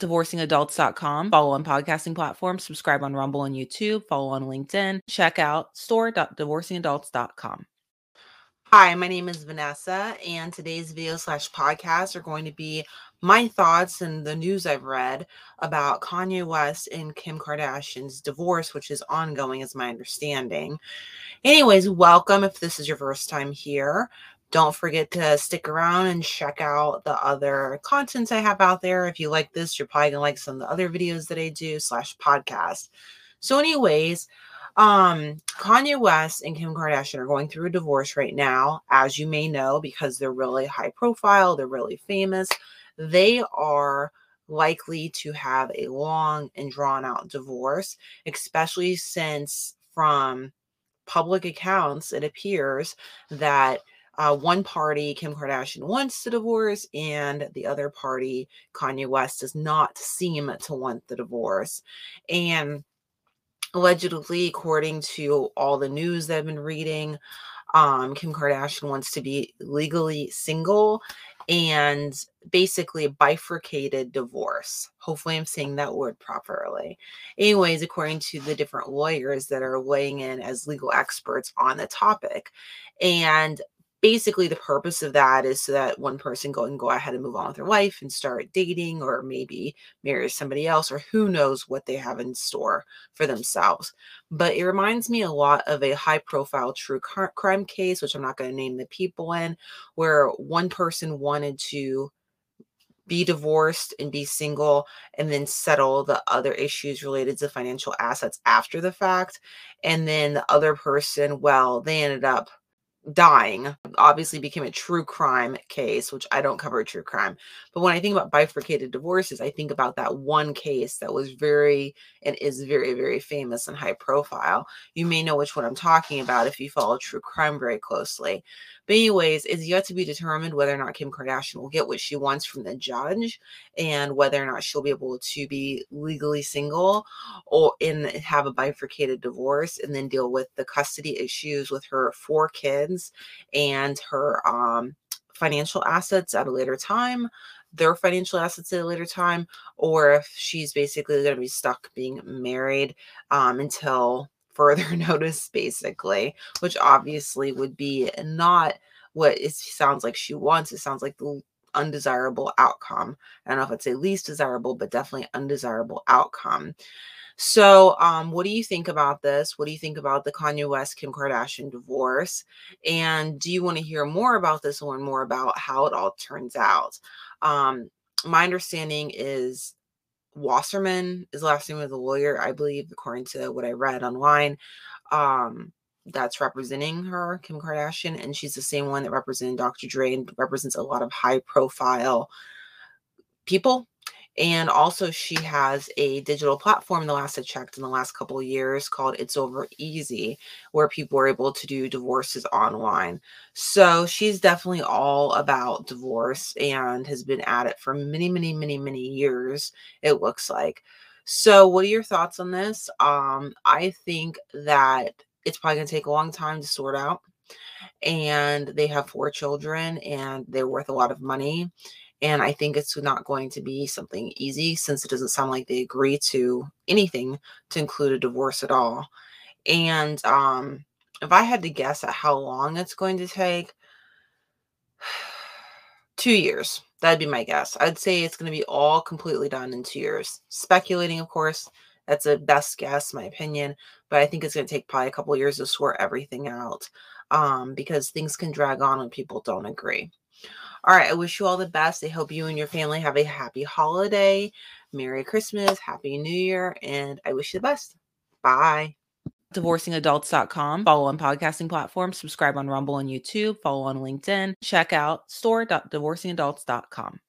divorcingadults.com. Follow on podcasting platforms, subscribe on Rumble and YouTube, follow on LinkedIn. Check out store.divorcingadults.com. Hi, my name is Vanessa, and today's video slash podcast are going to be my thoughts and the news I've read about Kanye West and Kim Kardashian's divorce, which is ongoing, as my understanding. Anyways, welcome if this is your first time here. Don't forget to stick around and check out the other contents I have out there. If you like this, you're probably gonna like some of the other videos that I do slash podcast. So, anyways, um, Kanye West and Kim Kardashian are going through a divorce right now, as you may know, because they're really high profile, they're really famous. They are likely to have a long and drawn out divorce, especially since from public accounts, it appears that uh, one party, Kim Kardashian, wants to divorce, and the other party, Kanye West, does not seem to want the divorce. And allegedly, according to all the news that I've been reading, um, Kim Kardashian wants to be legally single and basically a bifurcated divorce. Hopefully, I'm saying that word properly. Anyways, according to the different lawyers that are weighing in as legal experts on the topic. And basically the purpose of that is so that one person go and go ahead and move on with their life and start dating or maybe marry somebody else or who knows what they have in store for themselves. But it reminds me a lot of a high profile true crime case which i'm not going to name the people in where one person wanted to be divorced and be single and then settle the other issues related to financial assets after the fact. And then the other person well they ended up dying obviously became a true crime case which i don't cover true crime but when i think about bifurcated divorces i think about that one case that was very and is very very famous and high profile. You may know which one i'm talking about if you follow true crime very closely. But anyways, it's yet to be determined whether or not Kim Kardashian will get what she wants from the judge and whether or not she'll be able to be legally single or in have a bifurcated divorce and then deal with the custody issues with her four kids and her um financial assets at a later time their financial assets at a later time, or if she's basically going to be stuck being married um, until further notice, basically, which obviously would be not what it sounds like she wants. It sounds like the undesirable outcome. I don't know if I'd say least desirable, but definitely undesirable outcome. So, um, what do you think about this? What do you think about the Kanye West Kim Kardashian divorce? And do you want to hear more about this, learn more about how it all turns out? Um, my understanding is Wasserman is the last name of the lawyer, I believe, according to what I read online. Um, that's representing her, Kim Kardashian, and she's the same one that represented Dr. Dre and represents a lot of high profile people and also, she has a digital platform, the last I checked in the last couple of years, called It's Over Easy, where people are able to do divorces online. So she's definitely all about divorce and has been at it for many, many, many, many years, it looks like. So, what are your thoughts on this? Um, I think that it's probably going to take a long time to sort out. And they have four children and they're worth a lot of money and I think it's not going to be something easy since it doesn't sound like they agree to anything to include a divorce at all. And um, if I had to guess at how long it's going to take, two years. That'd be my guess. I'd say it's going to be all completely done in two years. Speculating, of course, that's a best guess, my opinion. But I think it's going to take probably a couple years to sort everything out um, because things can drag on when people don't agree. All right. I wish you all the best. I hope you and your family have a happy holiday. Merry Christmas, Happy New Year, and I wish you the best. Bye. Divorcingadults.com. Follow on podcasting platforms, subscribe on Rumble and YouTube, follow on LinkedIn, check out store.divorcingadults.com.